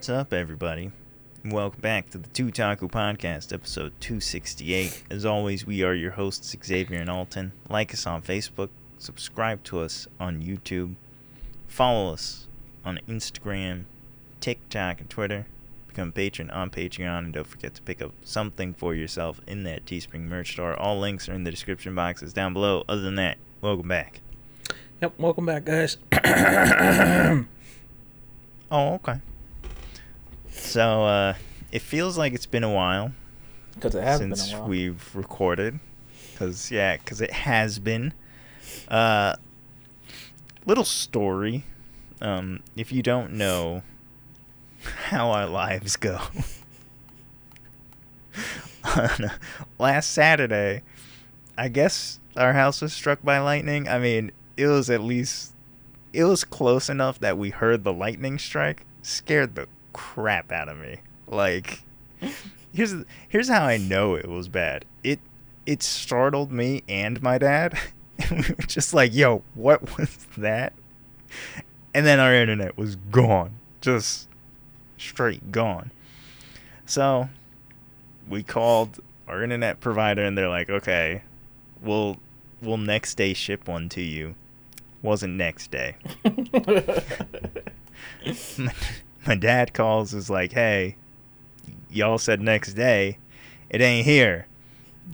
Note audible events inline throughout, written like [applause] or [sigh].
What's up, everybody? Welcome back to the Two Taku Podcast, episode 268. As always, we are your hosts, Xavier and Alton. Like us on Facebook, subscribe to us on YouTube, follow us on Instagram, TikTok, and Twitter. Become a patron on Patreon, and don't forget to pick up something for yourself in that Teespring merch store. All links are in the description boxes down below. Other than that, welcome back. Yep, welcome back, guys. [coughs] Oh, okay. So, uh, it feels like it's been a while Because it has since been a while. we've recorded. Cause yeah, cause it has been. Uh, little story. Um, if you don't know how our lives go, [laughs] last Saturday, I guess our house was struck by lightning. I mean, it was at least it was close enough that we heard the lightning strike. Scared the crap out of me. Like here's here's how I know it was bad. It it startled me and my dad. And we were just like, "Yo, what was that?" And then our internet was gone, just straight gone. So we called our internet provider, and they're like, "Okay, we'll we'll next day ship one to you." Wasn't next day. [laughs] [laughs] my, dad calls is like, "Hey, y'all said next day. It ain't here."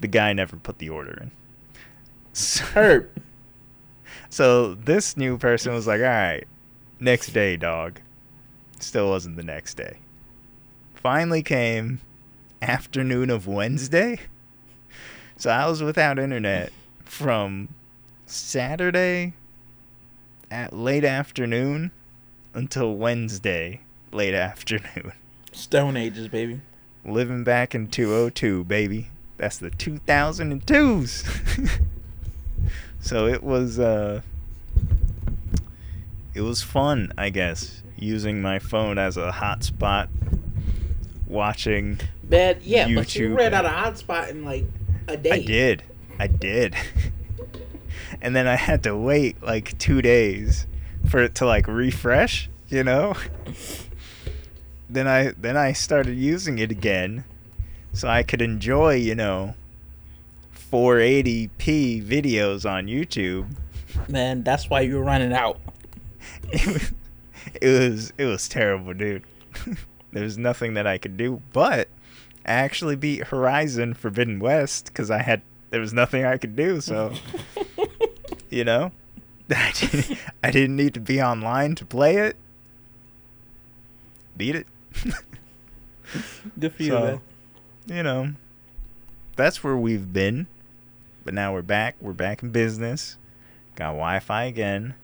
The guy never put the order in. So, [laughs] Herb. so this new person was like, "All right, next day, dog." Still wasn't the next day. Finally came afternoon of Wednesday. So I was without internet from Saturday at late afternoon until Wednesday late afternoon. [laughs] Stone Ages, baby. Living back in 202, baby. That's the 2002s. [laughs] so it was uh it was fun, I guess, using my phone as a hotspot watching Bad, yeah, but you YouTube ran and- out of hotspot in like a day. I did. I did. [laughs] and then I had to wait like 2 days for it to like refresh, you know? Then I then I started using it again so I could enjoy, you know, 480p videos on YouTube. Man, that's why you were running out. It was [laughs] it was, it was terrible, dude. [laughs] There's nothing that I could do, but I actually beat Horizon Forbidden West cuz I had there was nothing I could do, so [laughs] you know, I didn't, I didn't need to be online to play it. Beat it. Good for you, So, man. you know, that's where we've been. But now we're back. We're back in business. Got Wi Fi again.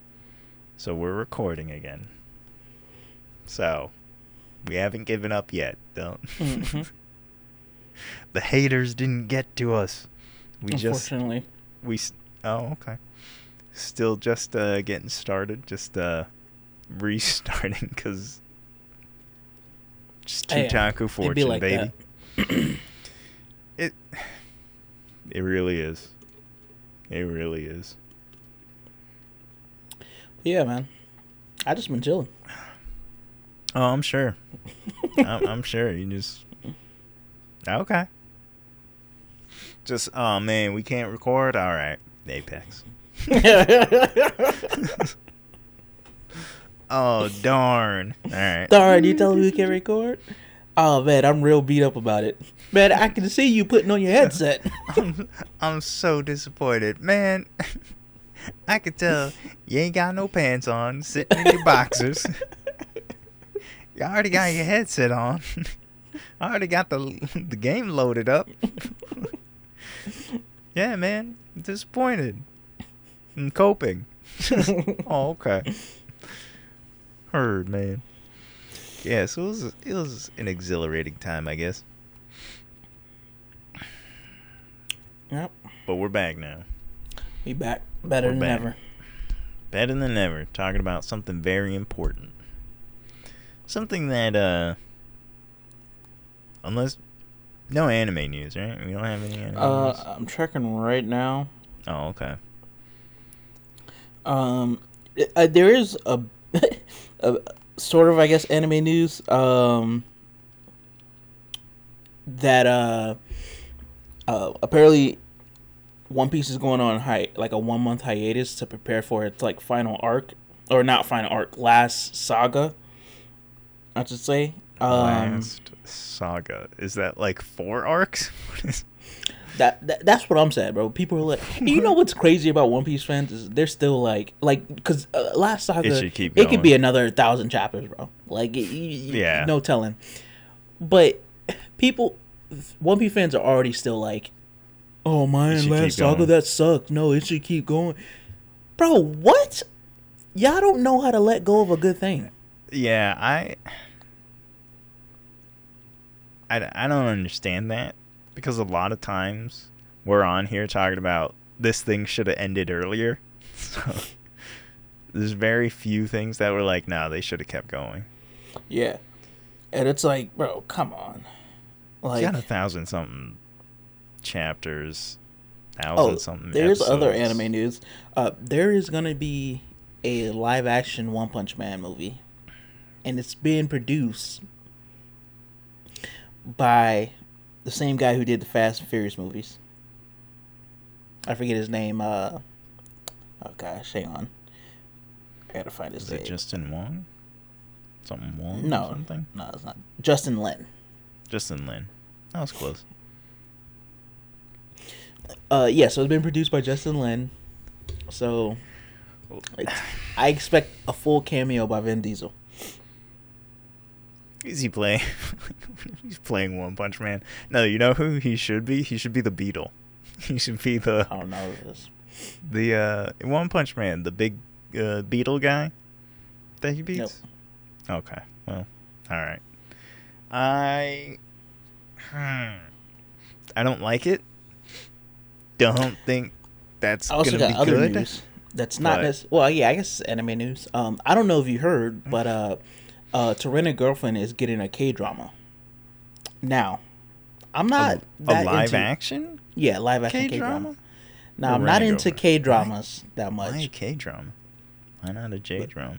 So we're recording again. So we haven't given up yet. Don't. [laughs] Mhm. the haters didn't get to us. We just. We. Oh, okay. Still just uh, getting started. Just uh, [laughs] restarting because. Just oh, Hey, Chutaku It'd fortune, like baby. [clears throat] It it really is. It really is. Yeah, man. I just been chilling. Oh, I'm sure. [laughs] I'm, I'm sure you just okay. Just oh man, we can't record. All right, Apex. [laughs] [laughs] Oh darn! All right. Darn, you telling me we can't record? Oh man, I'm real beat up about it. Man, I can see you putting on your headset. [laughs] I'm, I'm so disappointed, man. [laughs] I could tell you ain't got no pants on, sitting in your boxers. [laughs] You already got your headset on. I already got the the game loaded up. yeah, man, disappointed. I'm coping. oh, okay. Heard, man. Yeah, so it was it was an exhilarating time, I guess. yep. But we're back now. We back better We're than back. ever. better than ever talking about something very important something that uh unless no anime news right we don't have any anime Uh, news I'm checking right now. oh okay Um, uh, there is a, a sort of I guess anime news. Um, that uh, uh apparently One Piece is going on hi- like a one month hiatus to prepare for its like final arc or not final arc, last saga. I should say. Um, Last saga. Is that like four arcs? [laughs] That, that that's what I'm saying, bro. People are like, and you know [laughs] what's crazy about One Piece fans is they're still like, like, because uh, last saga It should keep it could be another thousand chapters, bro. Like, y- y- y- Yeah. no telling. But people, One Piece fans are already still like, oh man, last saga going. that sucked. No, it should keep going, bro. What? Y'all don't know how to let go of a good thing. Yeah, I, I, I don't understand that because a lot of times we're on here talking about this thing should have ended earlier. [laughs] So there's very few things that were like, no, they should have kept going. Yeah, and it's like, bro, come on, like. It's got a thousand something chapters, thousand Oh, something. there's other anime news. Uh, there is gonna be a live action One Punch Man movie, and it's being produced by the same guy who did the Fast and Furious movies. I forget his name. Uh, oh gosh, hang on. I gotta find his Is it name. Justin Wong? Something Wong? or no, something. no, it's not. Justin Lin. Justin Lin. That was close. Uh, yeah, so it's been produced by Justin Lin. So, I expect a full cameo by Vin Diesel. Is he playing? [laughs] He's playing One Punch Man. No, you know who he should be? He should be the Beetle. [laughs] He should be the I don't know this. the uh One Punch Man, the big uh, beetle guy that he beats. Okay, well, all right. I hmm, I don't like it. Don't think that's I also gonna got be other good. news that's not What? necess- well, yeah, I guess it's anime news. Um, I don't know if you heard, but uh, uh, To Rent a Girlfriend is getting a K drama. Now, I'm not A, a live into, action Yeah, live action K drama. Now, I'm not into K dramas that much, Why a K drama? Why not a J drama?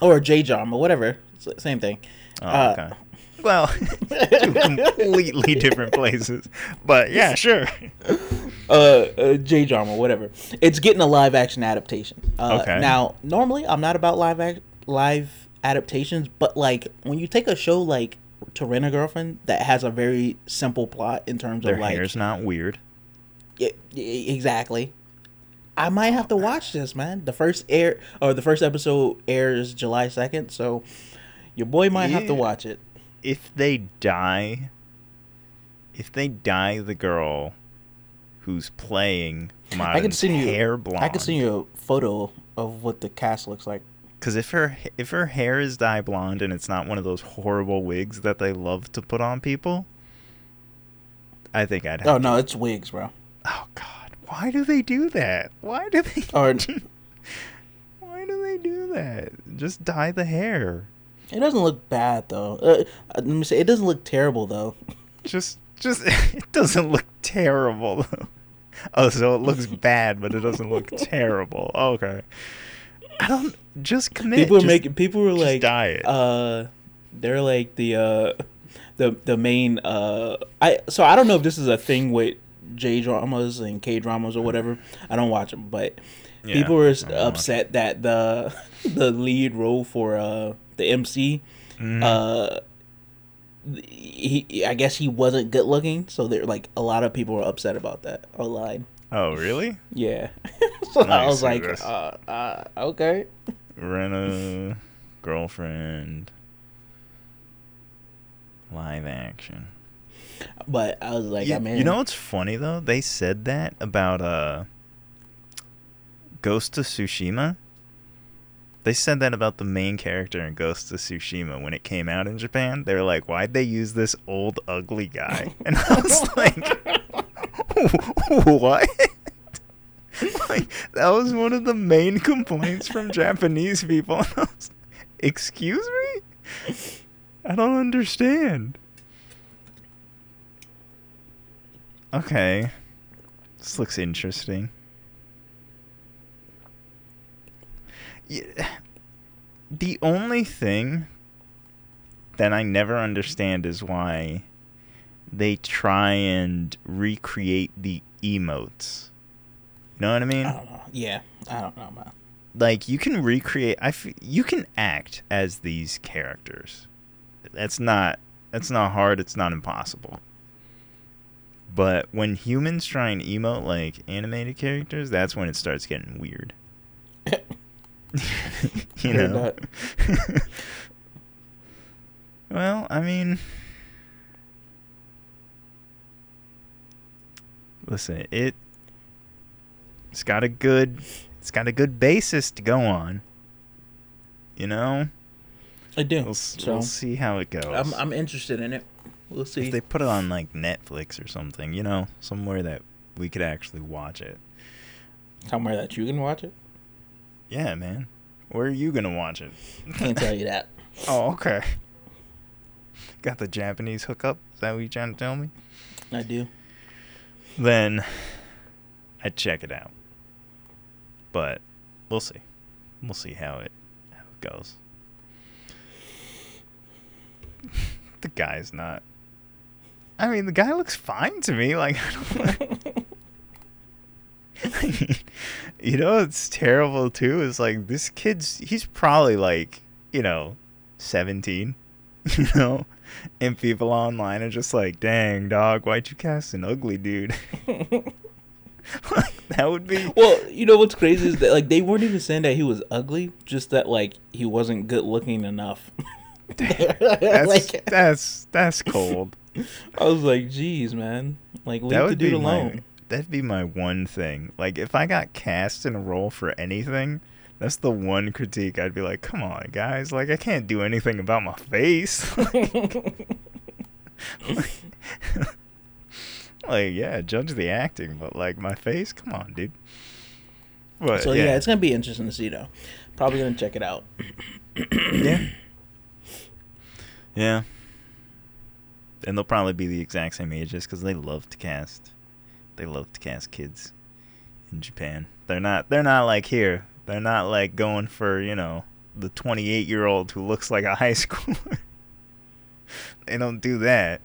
or J drama, whatever. Same thing. Oh, Uh, okay. Well, [laughs] two completely different places, but yeah, sure. [laughs] uh, uh J drama, whatever. It's getting a live action adaptation. Uh, Okay. Now, normally I'm not about live act- live adaptations, but like when you take a show like To Rent a Girlfriend that has a very simple plot in terms Their of like hair's not weird. Yeah, yeah, exactly. I might have to watch this, man. The first air or the first episode airs July second, so your boy might have to watch it. If they die, if they die, the girl who's playing I can send you hair blonde. I can send you a photo of what the cast looks like. Because if her if her hair is dye blonde and it's not one of those horrible wigs that they love to put on people, I think I'd. Have Oh no, it's wigs, bro. Oh God! Why do they do that? Why do they? Or [laughs] Why do they do that? Just dye the hair. it doesn't look bad though. Uh, let me say it doesn't look terrible though. Just, just [laughs] it doesn't look terrible. though. Oh, so it looks [laughs] bad, but it doesn't look terrible. Okay. I don't just commit. people are just- making people were like dye it. uh they're like the uh the the main uh I so I don't know if this is a thing with J dramas and K dramas or whatever. I don't watch them, but Yeah, people were I watch upset that the [laughs] the lead role for uh the MC Mhm. uh he I guess he wasn't good looking, so they're like a lot of people were upset about that online. Oh, really? Yeah. [laughs] so I Nice, was like, that's- uh, uh okay. Rena, girlfriend, live action. But I was like, you, I mean, you know what's funny though? They said that about uh Ghost of Tsushima. They said that about the main character in Ghost of Tsushima when it came out in Japan. They were like, "Why'd they use this old ugly guy?" [laughs] And I was like, [laughs] "What?" like that was one of the main complaints from Japanese people. [laughs] Excuse me? I don't understand. Okay. This looks interesting. Yeah. the only thing that I never understand is why they try and recreate the emotes. You know what I mean? I don't know. Yeah, I don't know, man. Like you can recreate. I f- you can act as these characters. That's not that's not hard. It's not impossible. But when humans try and emote like animated characters, that's when it starts getting weird. [laughs] [laughs] you know. [laughs] well, I mean, listen, it it's got a good it's got a good basis to go on. You know, I do. we'll, so we'll see how it goes. I'm I'm interested in it. We'll see. if they put it on like Netflix or something, you know, somewhere that we could actually watch it. Somewhere that you can watch it. Yeah, man. Where are you gonna watch it? Can't tell you that. [laughs] Oh, okay. Got the Japanese hookup? Is that what you're trying to tell me? I do. Then I'd check it out. But we'll see. We'll see how it how it goes. [laughs] the guy's not. I mean, the guy looks fine to me. Like, [laughs] I don't. [laughs] you know, it's terrible too. Is like this kid's. He's probably like you know, seventeen. [laughs] You know, and people online are just like, "Dang, dog, why'd you cast an ugly dude?" [laughs] like, that would be. [laughs] well, you know what's crazy is that like they weren't even saying that he was ugly, just that like he wasn't good looking enough. That's like that's that's cold. I was like, "Geez, man, like leave the dude alone." my that'd be my one thing. Like if I got cast in a role for anything, that's the one critique I'd be like, "Come on, guys! Like I can't do anything about my face." [laughs] [laughs] like yeah, judge the acting, but like my face, come on, dude. But so yeah. it's gonna be interesting to see though. Probably gonna check it out. [coughs] yeah. Yeah. And they'll probably be the exact same ages because they love to cast. They love to cast kids in Japan. They're not. They're not like here. They're not like going for you know the 28 year old who looks like a high [laughs] schooler. they don't do that.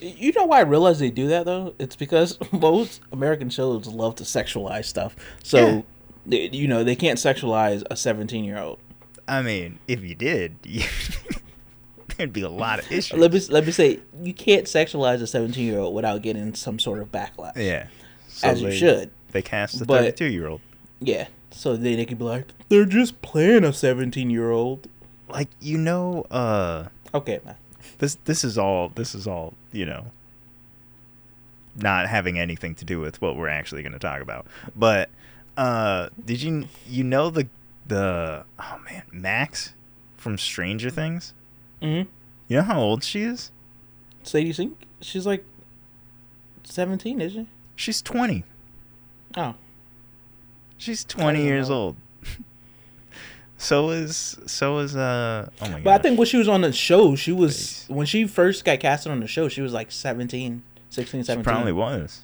You know why I realize they do that though? It's because [laughs] most American shows love to sexualize stuff. So, they, you know, they can't sexualize a 17 year old. I mean, if you did, [laughs] you there'd be a lot of issues. Let me let me say, you can't sexualize a 17 year old without getting some sort of backlash. yeah. as you they- should. They cast a But- 32 year old. Yeah. So they, they could be like, they're just playing a 17 year old. Like you know, uh. Okay, man. this this is all this is all you know not having anything to do with what we're actually going to talk about but uh did you you know the the oh man max from stranger things Mm-hmm. you know how old she is Sadie Sink, she's like 17, isn't she? she's 20 Oh. She's 20 years know. old [laughs] so is so is uh oh my god But I think when she was on the show, she was, Face. when she first got casted on the show, she was like 17, 16, 17. she 17. probably was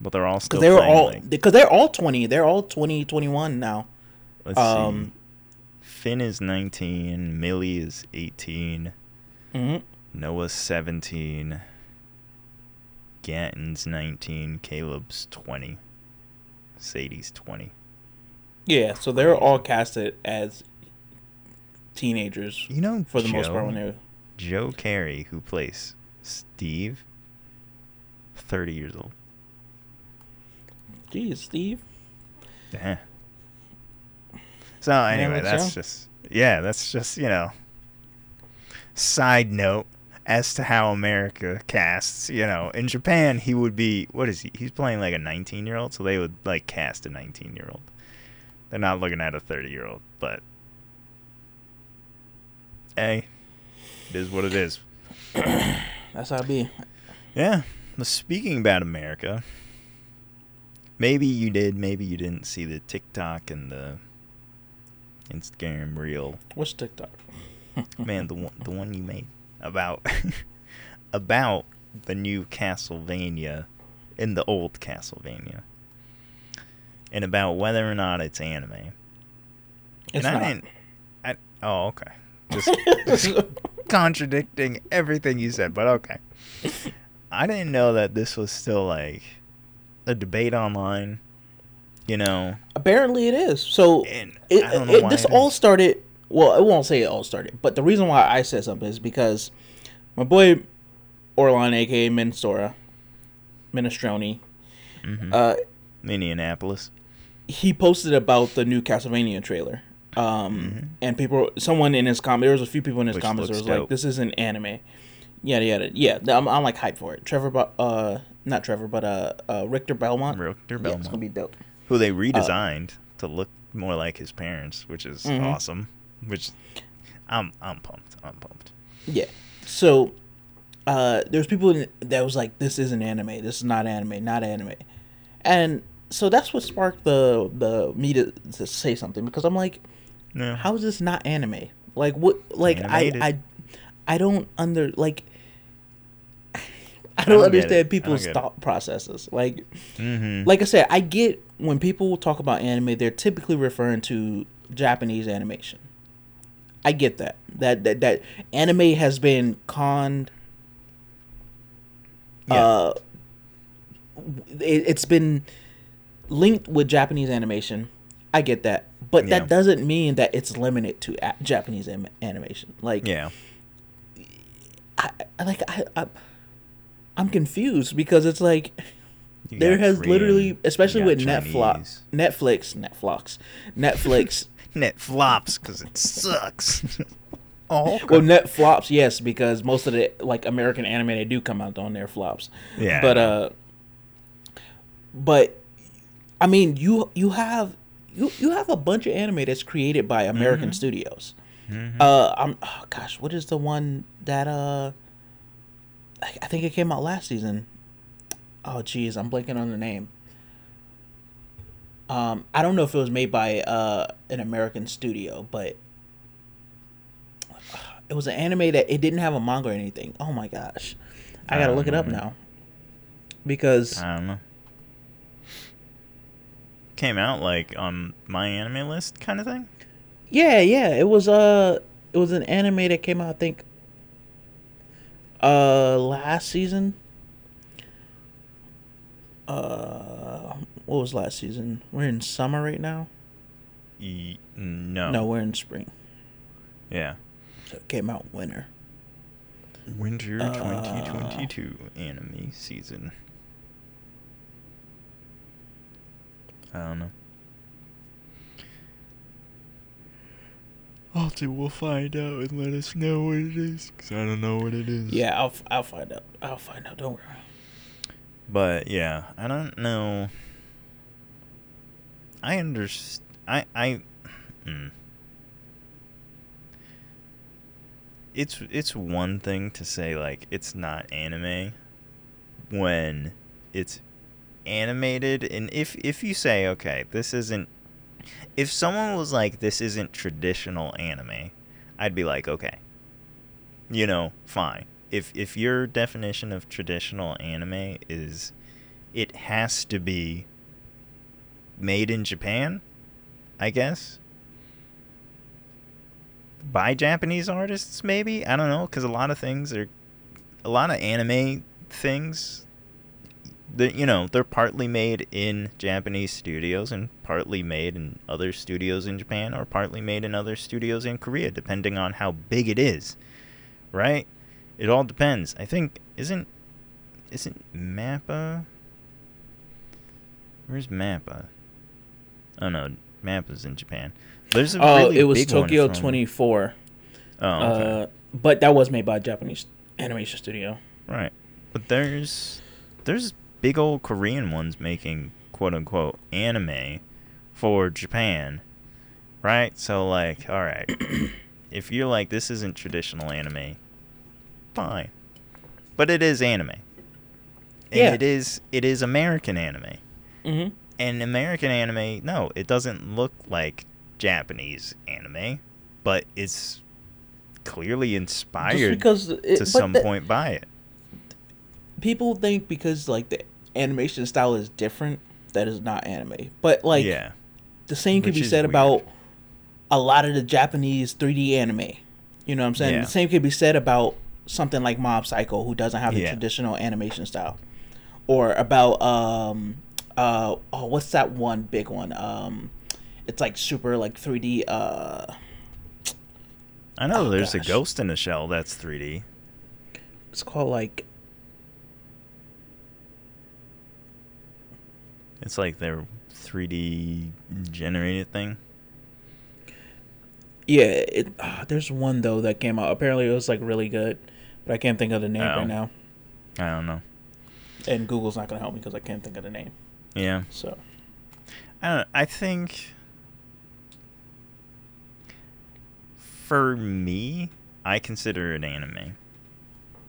but they're all still because they were playing, all like- because they're all 20 they're all 20 21 now let's um see Finn is 19, Millie is 18, mhm. Noah's 17, Gaten's 19, Caleb's 20, Sadie's 20. yeah so they were all casted as teenagers You know, for the Joe, most part when they were Joe Keery, who plays Steve, 30 years old. geez steve Yeah. So anyway, that's young. just yeah, that's just you know. Side note as to how America casts. You know, in Japan he would be what is he? He's playing like a 19 year old, so they would like cast a 19 year old. They're not looking at a 30 year old, but hey, it is what it is. [clears throat] that's how it be Yeah. But speaking about America, maybe you did, maybe you didn't see the TikTok and the Instagram reel. what's tiktok Man, [laughs] the one, the one you made about [laughs] about the new Castlevania in the old Castlevania. And about whether or not it's anime. it's and I not didn't I Oh, okay. Just [laughs] [laughs] contradicting everything you said, but okay. I didn't know that this was still like a debate online. You know, Apparently, it is. So it, I don't know it- why. this all started. Well, I won't say it all started, but the reason why I said something is because my boy Orlon, aka Minstora, Minestrone, Mhm. uh, Minneapolis. he posted about the new Castlevania trailer. Um, and people, someone in his comment, there was a few people in his Mm-hmm. Which comments that was like, "This isn't anime." Yada yada. Yeah, I'm, I'm like hyped for it. Trevor, uh, not Trevor, but uh, uh Richter Belmont. Richter Yeah, it's gonna be dope. who they redesigned to look more like his parents, which is Mhm. awesome. Which I'm I'm pumped. I'm pumped. Yeah. So uh there's people that was like, this isn't anime. This is not anime. Not anime. And so that's what sparked the the me to, to say something because I'm like, how is this not anime? Like what? Like I Animated. I I don't under like. [laughs] I don't don't understand I don't people's it. thought processes. Like, Mm-hmm. like I said, I get when people talk about anime, they're typically referring to Japanese animation. I get that. That that, that anime has been conned. Yeah. Uh, it, it's been linked with Japanese animation. I get that, but Yeah. that doesn't mean that it's limited to a- Japanese animation. Like, yeah. I, I like I, I, I'm confused because it's like You there has Korean, literally, especially with Netflix, Netflix, Netflix, [laughs] Netflix. Net flops because it sucks. [laughs] oh, well, net flops, yes, because most of the like American anime they do come out on their flops. Yeah. But uh, but I mean, you you have you you have a bunch of anime that's created by American Mm-hmm. studios. Uh, I'm oh gosh, what is the one that uh, I, I think it came out last season. Oh geez, I'm blanking on the name. Um, I don't know if it was made by uh an American studio, but [sighs] it was an anime that it didn't have a manga or anything. Oh my gosh, I gotta look it up now because I don't know. Came out like on my anime list kind of thing. Yeah, yeah. It was uh it was an anime that came out I think uh last season. Uh what was last season? We're in summer right now? E- no. No, we're in spring. Yeah. So it came out winter. Winter Uh, 2022 anime season. I don't know. I'll see. We'll find out and let us know what it is, cause I don't know what it is. Yeah, I'll f- I'll find out. I'll find out. Don't worry. But yeah, I don't know. I underst I I. Hmm. It's it's one thing to say like it's not anime when it's animated and if if you say okay this isn't if someone was like this isn't traditional anime I'd be like okay you know fine if if your definition of traditional anime is it has to be made in Japan I guess. By Japanese artists maybe? I don't know cuz a lot of things are a lot of anime things they you know they're partly made in Japanese studios and partly made in other studios in Japan or partly made in other studios in Korea depending on how big it is right? It all depends. I think isn't isn't Mappa where's Mappa oh no Mappa's in Japan there's a Oh, really it was Tokyo from- 24. oh okay. Uh but that was made by a Japanese animation studio. Right. But there's there's big old Korean ones making quote unquote anime for Japan. Right? So like, all right. [coughs] if you're like this isn't traditional anime, fine. But it is anime. And Yeah. it is it is American anime. Mhm. And American anime, no, it doesn't look like Japanese anime, but it's clearly Just inspired because it, to some point by it. people think because like the animation style is different that is not anime but like yeah. the same could Which be said weird. about a lot of the Japanese 3D anime. You know what I'm saying? Yeah. The same could be said about something like Mob Psycho, who doesn't have the Yeah. traditional animation style, or about um uh oh what's that one big one um it's like super like 3D uh I know Oh, there's gosh. a Ghost in a Shell that's 3D. it's called like It's like their 3D generated thing. yeah it ah, there's one though that came out apparently it was like really good but I can't think of the name Oh. right now I don't know. and Google's not gonna help me because I can't think of the name Yeah. so I don't Know, I think for me, I consider it anime.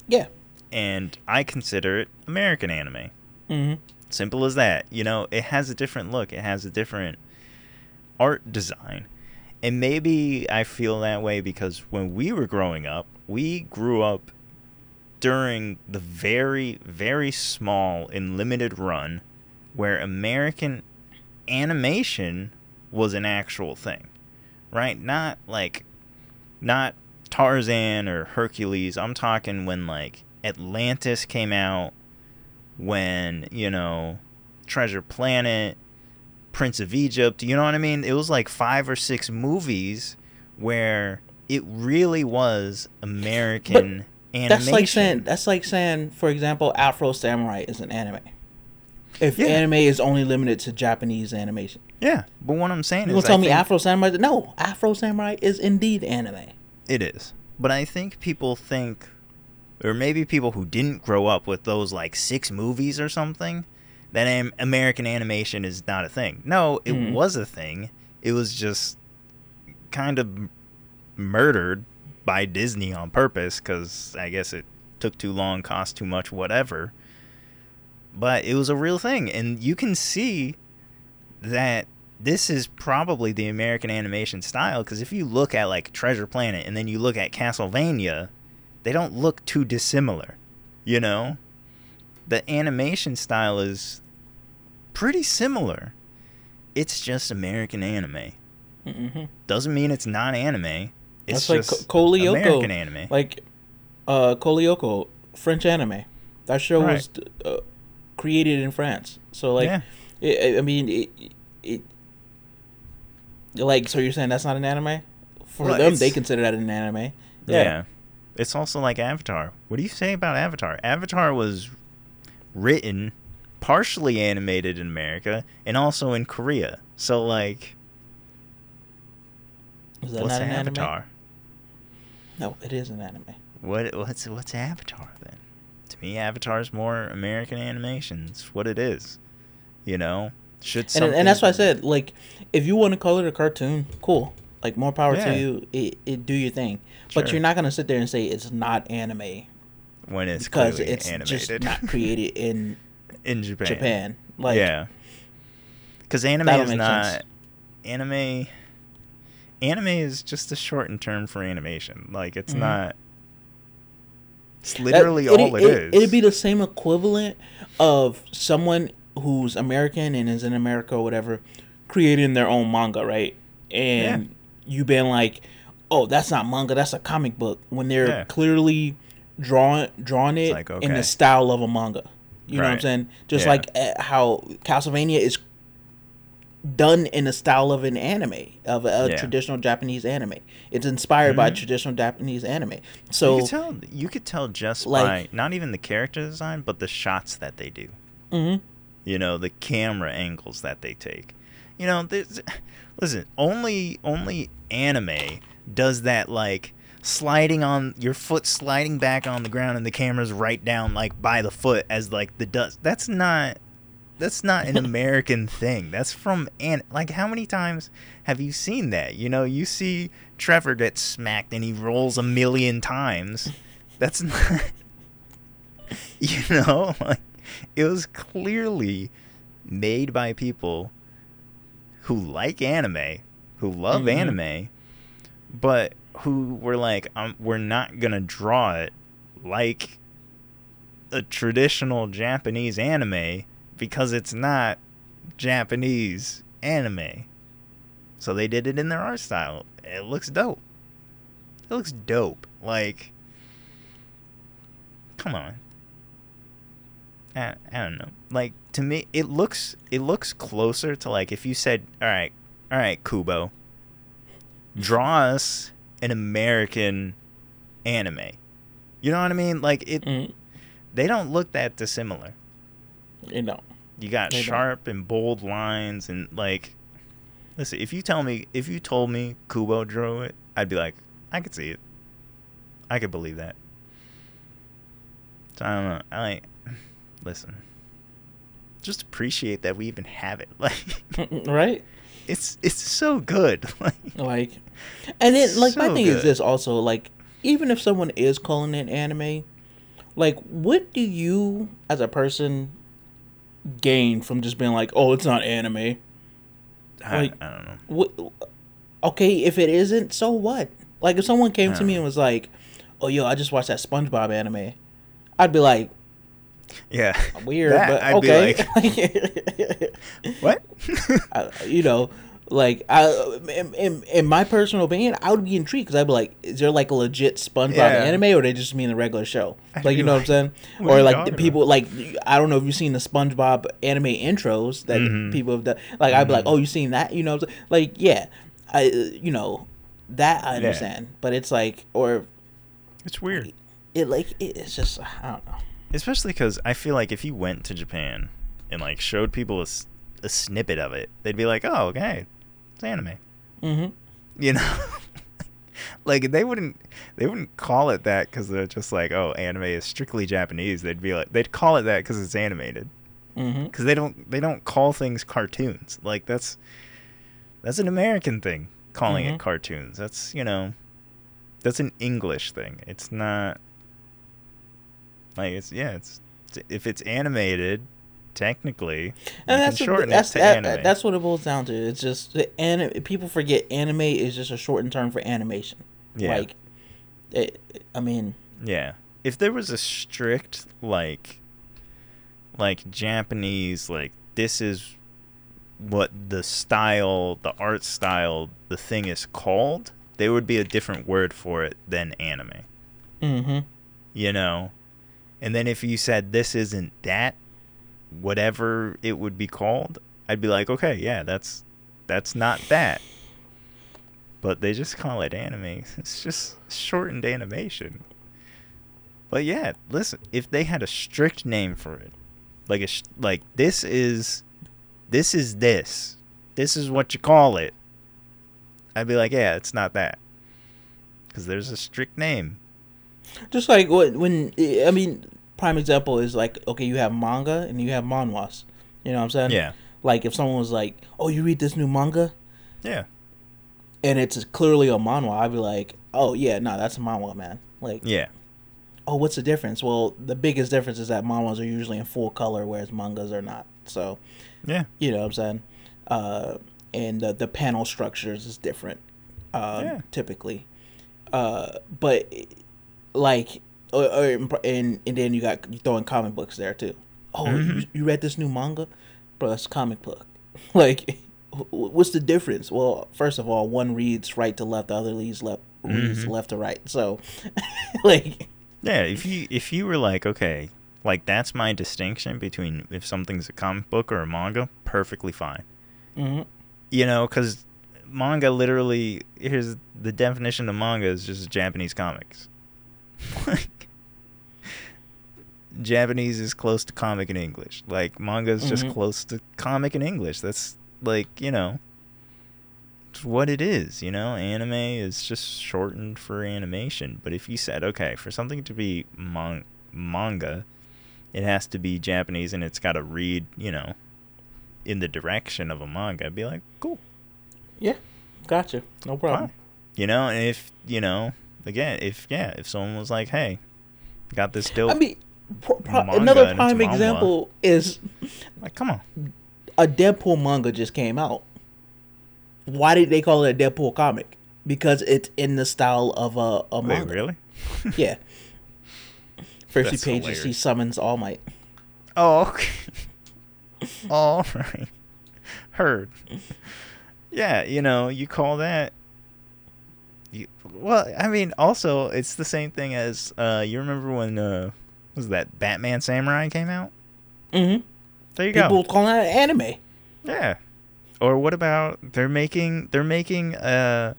yeah And I consider it American anime. mm-hmm Simple as that. You know, it has a different look. It has a different art design. And maybe I feel that way because when we were growing up, we grew up during the very, very small and limited run where American animation was an actual thing. Right? Not like not Tarzan or Hercules. I'm talking when like Atlantis came out, when, you know, Treasure Planet, Prince of Egypt, you know what I mean? It was like five or six movies where it really was American animation. That's like saying that's like saying, for example, Afro Samurai is an anime. If Yeah. anime is only limited to Japanese animation, Yeah, but what I'm saying you is gonna tell I me Afro Samurai? No, Afro Samurai is indeed anime. it is. But I think people think or maybe people who didn't grow up with those like six movies or something, that am- American animation is not a thing. No, it Mhm. was a thing. It was just kind of m- murdered by Disney on purpose because I guess it took too long, cost too much, whatever. But it was a real thing, and you can see that this is probably the American animation style because if you look at like Treasure Planet and then you look at Castlevania, they don't look too dissimilar. You know, the animation style is pretty similar. It's just American anime. Mm-hmm. Doesn't mean it's not anime. It's That's like Code Lyoko. American anime. Like, uh, French anime. That show Right. was uh, created in France. So like, Yeah. it, I mean, it, it, like, so you're saying that's not an anime? For Well, them, they consider that an anime. Yeah. It's also like Avatar. What do you say about Avatar? Avatar was written, partially animated in America, and also in Korea. So like, Is that what's not an Avatar? anime? No, it is an anime. What what's what's Avatar then? To me, Avatar's more American animation. It's what it is. You know, should And, something and that's why I said, like, if you want to call it a cartoon, cool. Like, more power Yeah. to you. It, it do your thing. But you're not gonna sit there and say it's not anime when it's because it's just not [laughs] created in in Japan. Japan. Like, yeah, because anime is not sense. anime. Anime is just a shortened term for animation. Like it's Mhm. not. It's literally all it it- is. It'd be the same equivalent of someone who's American and is in America or whatever, creating their own manga, right? And you been like, oh, that's not manga, that's a comic book. When they're Yeah. clearly drawing drawing it like, in the style of a manga. You know what I'm saying? Just Yeah. like uh, how Castlevania is done in the style of an anime of a, Yeah. traditional Japanese anime. It's inspired by Mhm. traditional Japanese anime. So you could tell. You could tell just Like- by not even the character design, but the shots that they do. mhm. you know the camera angles that they take you know [laughs] listen only only anime does that like sliding on your foot sliding back on the ground and the camera's right down like by the foot as like the dust that's not that's not an american thing. That's from an like how many times have you seen that? You know you see trevor get smacked and he rolls a million times. That's not [laughs] you know like it was clearly made by people who like anime who love Mhm. anime but who were like um, we're not gonna draw it like a traditional japanese anime because it's not japanese anime So they did it in their art style. It looks dope. It looks dope. Like, come on. I, I don't know. Like to me, it looks it looks closer to like if you said, "All right, all right, Kubo, draw us an American anime." You know what I mean? Like it. Mm, They don't look that dissimilar. You know. You got They don't. sharp and bold lines and like listen, if you tell me if you told me Kubo drew it, I'd be like, I could see it. I could believe that. So I don't know. I like [sighs] listen. Just appreciate that we even have it. [laughs] Like right? it's it's so good. [laughs] Like Like, and then like my So thing is this also like even if someone is calling it anime, like what do you as a person gain from just being like, oh, it's not anime? I, Like- I don't know. What? Okay, if it isn't, so what? Like if someone came to me and was like, oh, yo, I just watched that SpongeBob anime, I'd be like, Yeah. weird, That, but I'd be okay. [laughs] What? [laughs] I, you know, like I, in, in, in my personal opinion, I would be intrigued because I'd be like, is there like a legit SpongeBob Yeah. anime, or they just mean the regular show? I'd like you know like, what I'm saying? Or like people like I don't know if you've seen the SpongeBob anime intros that Mhm. people have done. Like I'd be like, oh, you've seen that? You know, what I'm saying? like yeah, I you know that I Yeah. understand, but it's like or it's weird. it like it, it's just I don't know. Especially because I feel like if you went to Japan and like showed people a snippet of it, they'd be like, "Oh, okay, it's anime," hmm you know. [laughs] like they wouldn't they wouldn't call it that because they're just like, "Oh, anime is strictly Japanese." They'd be like, they'd call it that because it's animated. Because they don't they don't call things cartoons. Like that's that's an American thing calling Mhm. it cartoons. That's you know that's an English thing. It's not like it's yeah. It's if it's animated, technically, And that's what- that's that- anime. that's what it boils down to. It's just the anim- People forget anime is just a shortened term for animation. yeah, Like, it, I mean, yeah. If there was a strict like like Japanese like this is what the style, the art style, the thing is called, there would be a different word for it than anime. Mm-hmm. you know and then if you said this isn't that whatever it would be called i'd be like okay yeah that's that's not that. But they just call it anime. [laughs] It's just shortened animation. But yeah listen if they had a strict name for it like a like this is this is this. This is what you call it. I'd be like yeah it's not that. Because there's a strict name. Just like when, when I mean, prime example is like, okay, you have manga and you have manhwas. You know what I'm saying? yeah Like if someone was like, "Oh, you read this new manga," yeah and it's clearly a manhwa, I'd be like, "Oh yeah, no, that's a manhwa, man." Like, yeah oh, what's the difference? Well, the biggest difference is that manhwas are usually in full color, whereas mangas are not. So, Yeah. you know what I'm saying? Uh, and the, the panel structures is different, um, Yeah. typically. Uh, but like, or, or and and then you got you throw in comic books there too. Oh, you, Mhm. you read this new manga, bro? It's a comic book. [laughs] like, what's the difference? Well, first of all, one reads right to left, the other reads left reads Mhm. left to right. So, [laughs] like, Yeah, if you if you were like, okay, like that's my distinction between if something's a comic book or a manga, perfectly fine. mhm. You know, because manga literally here's the definition of manga is just Japanese comics. Like [laughs] Japanese is close to comic in English. Like manga is just Mhm. close to comic in English. That's like you know, it's what it is. You know, anime is just shortened for animation. But if you said okay, for something to be mon- manga, it has to be Japanese and it's got to read, you know, in the direction of a manga. I'd be like, cool. yeah, gotcha, no problem. Fine. You know, and if you know, again, if yeah, if someone was like, "Hey, got this dope," I mean, pro- pro- another prime example is like, come on, a Deadpool manga just came out. Why did they call it a Deadpool comic? Because it's in the style of a, a wait, manga. really? [laughs] Yeah. First few pages, he summons All Might. Oh, okay. [laughs] All right. Heard. Yeah, you know, you call that. You, well, I mean, also it's the same thing as uh, you remember when uh, was that Batman Samurai came out? Mm-hmm. There you People go. calling that anime. Yeah. Or what about they're making they're making uh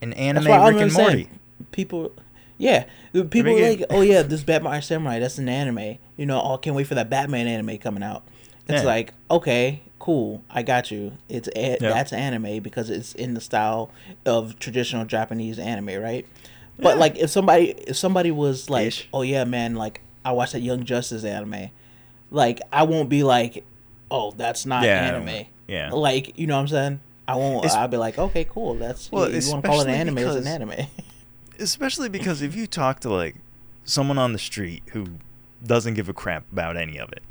an anime Rick and. Morty. People, yeah, people making- like, oh yeah, this Batman Samurai, that's an anime. You know, oh, can't wait for that Batman anime coming out. It's Yeah. like, okay, cool, I got you. It's a, that's anime because it's in the style of traditional Japanese anime, right? But Yeah. like, if somebody if somebody was like, Ish. oh yeah, man, like I watched that Young Justice anime, like I won't be like, oh, that's not Yeah, anime. yeah. Like, you know what I'm saying? I won't. It's- I'll be like, okay, cool. That's Well, you, want to call it an anime? It's an because- anime. [laughs] Especially because if you talk to like someone on the street who doesn't give a crap about any of it.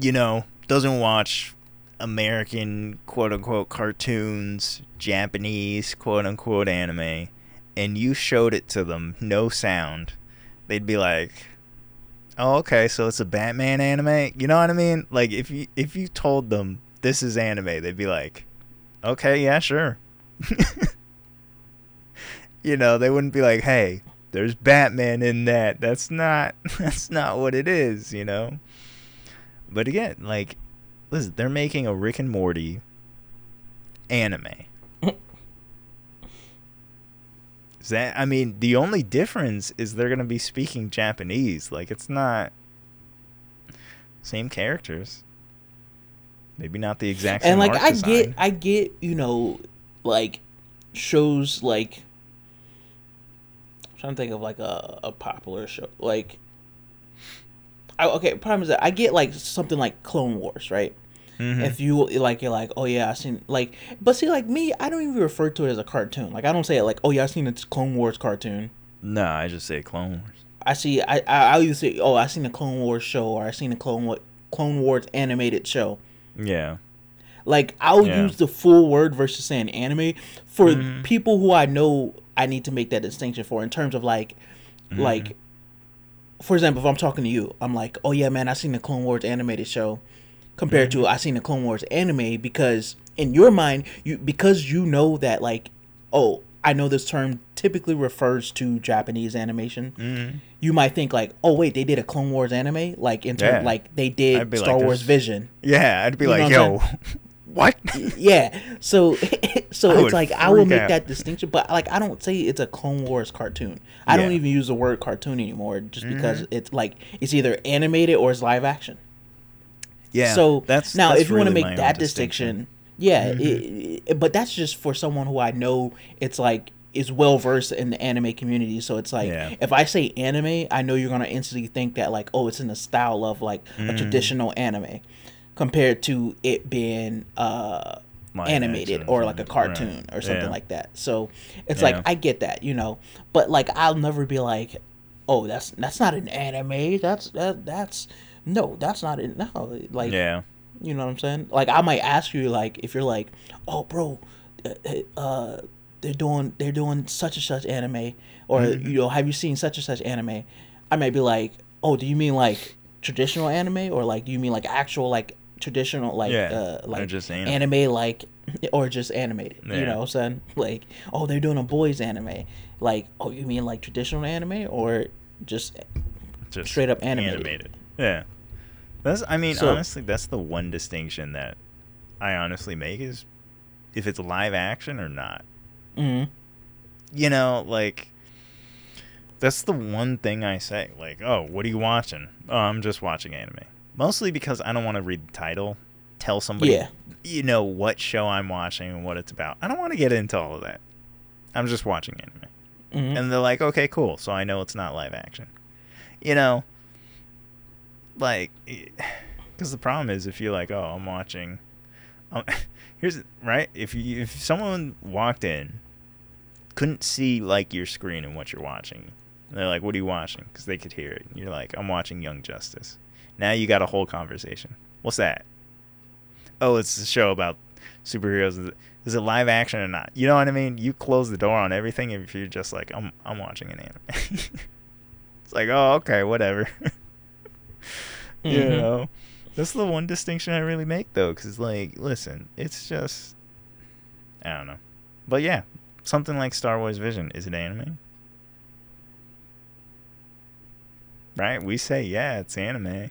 You know, doesn't watch American quote unquote cartoons, Japanese quote unquote anime, and you showed it to them, no sound, they'd be like, "Oh, okay, so it's a Batman anime." You know what I mean? Like if you if you told them this is anime, they'd be like, "Okay, yeah, sure." [laughs] you know, they wouldn't be like, "Hey, there's Batman in that." That's not [laughs] that's not what it is, you know. But again, like listen, they're making a Rick and Morty anime. [laughs] Is that I mean, the only difference is they're going to be speaking Japanese. Like it's not same characters. Maybe not the exact same and like I design. get, I get, you know, like shows like. I'm trying to think of like a, a popular show like. I, okay, problem is that I get like something like Clone Wars, right? Mhm. If you like, you're like, oh yeah, I seen like, but see, like me, I don't even refer to it as a cartoon. Like I don't say it like, oh yeah, I seen a Clone Wars cartoon. No, I just say Clone Wars. I see. I I I'll either say, oh, I seen a Clone Wars show, or I seen a Clone Clone Wars animated show. Yeah. Like I'll Yeah. use the full word versus saying anime for Mhm. people who I know I need to make that distinction for in terms of like Mm-hmm. like for example, if I'm talking to you, I'm like, "Oh yeah, man, I seen the Clone Wars animated show." Compared Mm-hmm. to I seen the Clone Wars anime because in your mind, you because you know that like, oh, I know this term typically refers to Japanese animation. Mhm. You might think like, "Oh wait, they did a Clone Wars anime like in term Yeah. like they did be like, Star Wars Vision." Yeah, I'd be You like, "Yo, [laughs] what?" yeah so [laughs] so I it's like i will make out. that distinction but like i don't say it's a clone wars cartoon i don't even use the word cartoon anymore just because Mhm. it's like it's either animated or it's live action yeah. so that's now that's if you want to make that distinction, yeah it, it- but that's just for someone who i know it's like is well versed in the anime community so it's like Yeah. if i say anime i know you're gonna instantly think that like oh it's in the style of like a Mhm. traditional anime compared to it being uh animated or like a cartoon right. or something Yeah. like that. So it's Yeah. like I get that, you know, but like I'll never be like, oh, that's that's not an anime. That's that that's no, that's not it. No, like Yeah. you know what I'm saying. Like I might ask you like if you're like, oh, bro, uh, uh they're doing they're doing such and such anime, or Mm-hmm. you know, have you seen such and such anime? I might be like, oh, do you mean like traditional anime or like do you mean like actual like traditional like Yeah, uh like just anime. anime like [laughs] or just animated you know what i'm saying like oh they're doing a boys anime like oh you mean like traditional anime or just Just straight up animated. Yeah. That's I mean, So- honestly, that's the one distinction that I honestly make is if it's live action or not. mm You know, like that's the one thing I say. Like, oh, what are you watching? Oh, I'm just watching anime. Mostly because I don't want to read the title, tell somebody, Yeah. you know, what show I'm watching and what it's about. I don't want to get into all of that. I'm just watching anime. mm And they're like, okay, cool. So I know it's not live action. You know, like, because the problem is if you're like, oh, I'm watching. Um, [laughs] here's right. If you if someone walked in, couldn't see like your screen and what you're watching, and they're like, what are you watching? Because they could hear it. And you're like, I'm watching Young Justice. Now you got a whole conversation. What's that? Oh, it's a show about superheroes. Is it live action or not? You know what I mean? You close the door on everything if you're just like, I'm I'm watching an anime. [laughs] it's like, oh, okay, whatever. [laughs] you Mhm. know, that's the one distinction I really make though, because like, listen, it's just I don't know. But yeah, something like Star Wars Vision is it anime? Right? We say yeah, it's anime.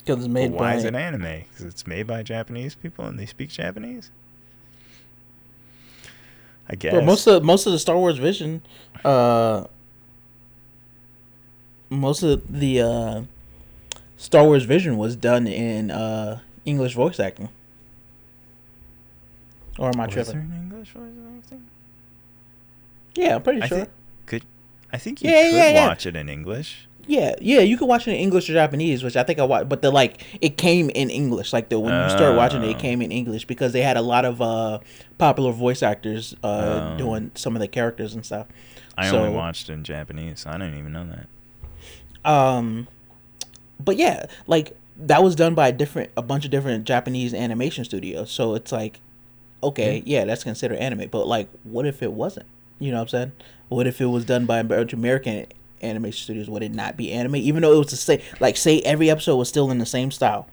Because it's But made why by. is it anime? Because it's made by Japanese people and they speak Japanese. I guess. Bro, most of most of the Star Wars Vision, uh, most of the uh, Star Wars Vision was done in uh, English voice acting. Or am I Was there tripping? an English voice acting? Yeah, I'm pretty I sure. think could I think you Yeah, could yeah, yeah. watch it in English. Yeah, yeah, you can watch it in English or Japanese, which I think I watched. But the like, it came in English. Like the when you start watching it, it Oh. came in English because they had a lot of uh, popular voice actors uh, Oh. doing some of the characters and stuff. I So- only watched in Japanese. I didn't even know that. Um, but yeah, like that was done by a different, a bunch of different Japanese animation studios. So it's like, okay, yeah, that's considered anime. But like, what if it wasn't? You know what I'm saying? What if it was done by a bunch of American animation studios? Would it not be anime? Even though it was the same, like, say every episode was still in the same style,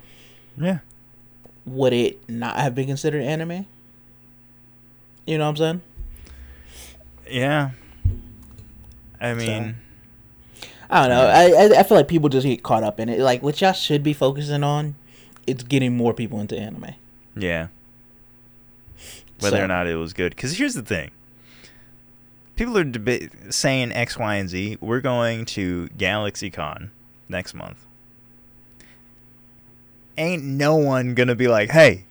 Yeah. would it not have been considered anime? You know what I'm saying? Yeah. I mean, I don't know. I, I I feel like people just get caught up in it. Like what y'all should be focusing on, it's getting more people into anime. yeah. Whether So- or not it was good. Because here's the thing. People are deba- saying X, Y, and Z. We're going to GalaxyCon next month. Ain't no one gonna be like, hey,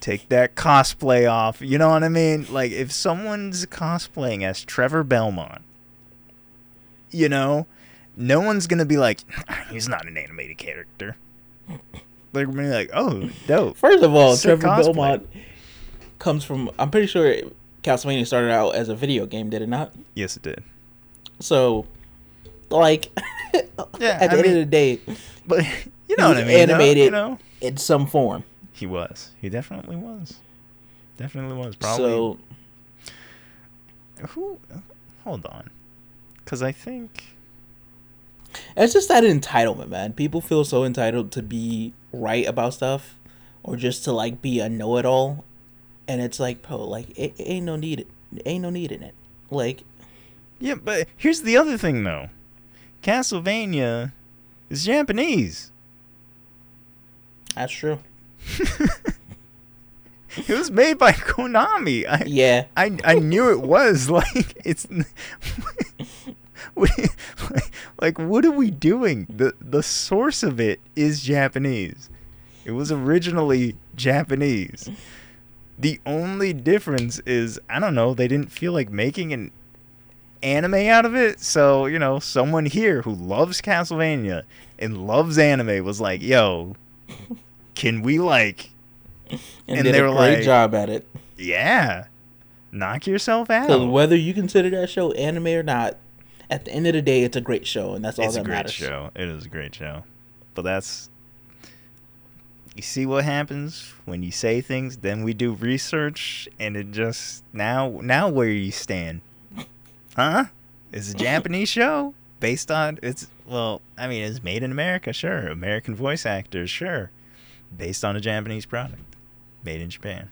take that cosplay off. You know what I mean? Like, if someone's cosplaying as Trevor Belmont, you know, no one's gonna be like, [clears throat] he's not an animated character. They're gonna be like, oh, dope. First of all, Trevor cosplay. Belmont comes from. I'm pretty sure Castlevania started out as a video game, did it not? Yes, it did. So, like, [laughs] Yeah, at the I end mean- of the day, But [laughs] you know He what I mean? animated. you know, in some form. he was. He definitely was. Definitely was. Probably. So, who? Hold on, because I think. it's just that entitlement, man. People feel so entitled to be right about stuff, or just to like be a know-it-all, and it's like, bro, like it, it ain't no need. It ain't no need in it. Like, Yeah, but here's the other thing, though. Castlevania is Japanese. that's true. [laughs] It was made by Konami. I, Yeah. I I knew it was [laughs] like it's [laughs] like what are we doing? The the source of it is Japanese. It was originally Japanese. The only difference is I don't know, they didn't feel like making an anime out of it. So, you know, someone here who loves Castlevania and loves anime was like, "Yo, can we like [laughs] And, And did they a were great like- job at it. yeah, knock yourself out." Because whether you consider that show anime or not, at the end of the day, it's a great show, and that's all it's that a great matters. show. It is a great show. But that's you see what happens when you say things, then we do research and it just now now where you stand. Huh? It's a Japanese [laughs] show based on it's well, I mean it's made in America, sure. American voice actors, sure. Based on a Japanese product. Made in Japan.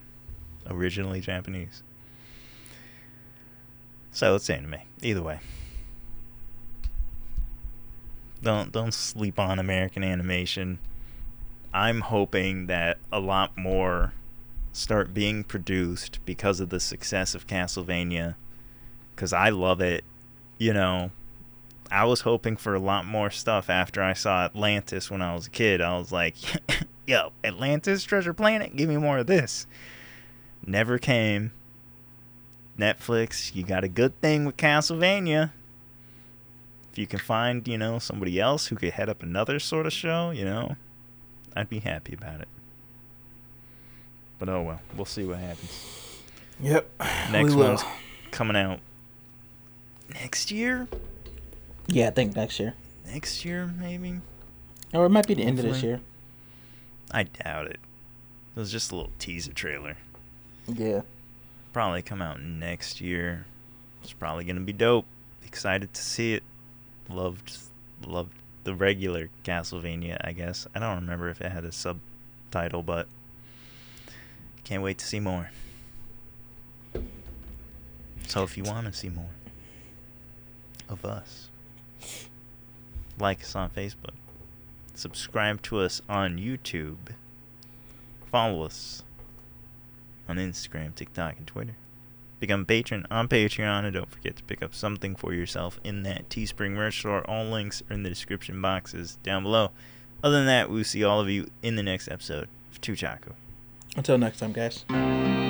Originally Japanese. So it's anime. Either way. Don't don't sleep on American animation. I'm hoping that a lot more start being produced because of the success of Castlevania cuz I love it. You know, I was hoping for a lot more stuff after I saw Atlantis when I was a kid. I was like, [laughs] "Yo, Atlantis Treasure Planet, give me more of this." Never came. Netflix, you got a good thing with Castlevania if you can find, you know, somebody else who could head up another sort of show, you know, I'd be happy about it. But oh well, we'll see what happens. Yep. Next We will. one's coming out next year. Yeah, I think next year, Next year, maybe. or it might be the end of this year. I doubt it. It was just a little teaser trailer. Yeah. Probably come out next year. It's probably gonna be dope. Excited to see it. Loved, loved the regular Castlevania. I guess I don't remember if it had a subtitle, but can't wait to see more. So if you want to see more of us, like us on Facebook, subscribe to us on YouTube, follow us on Instagram, TikTok, and Twitter. Become a patron on Patreon, and don't forget to pick up something for yourself in that Teespring merch store. All links are in the description boxes down below. Other than that, we'll see all of you in the next episode of Tuchaku. Until next time, guys.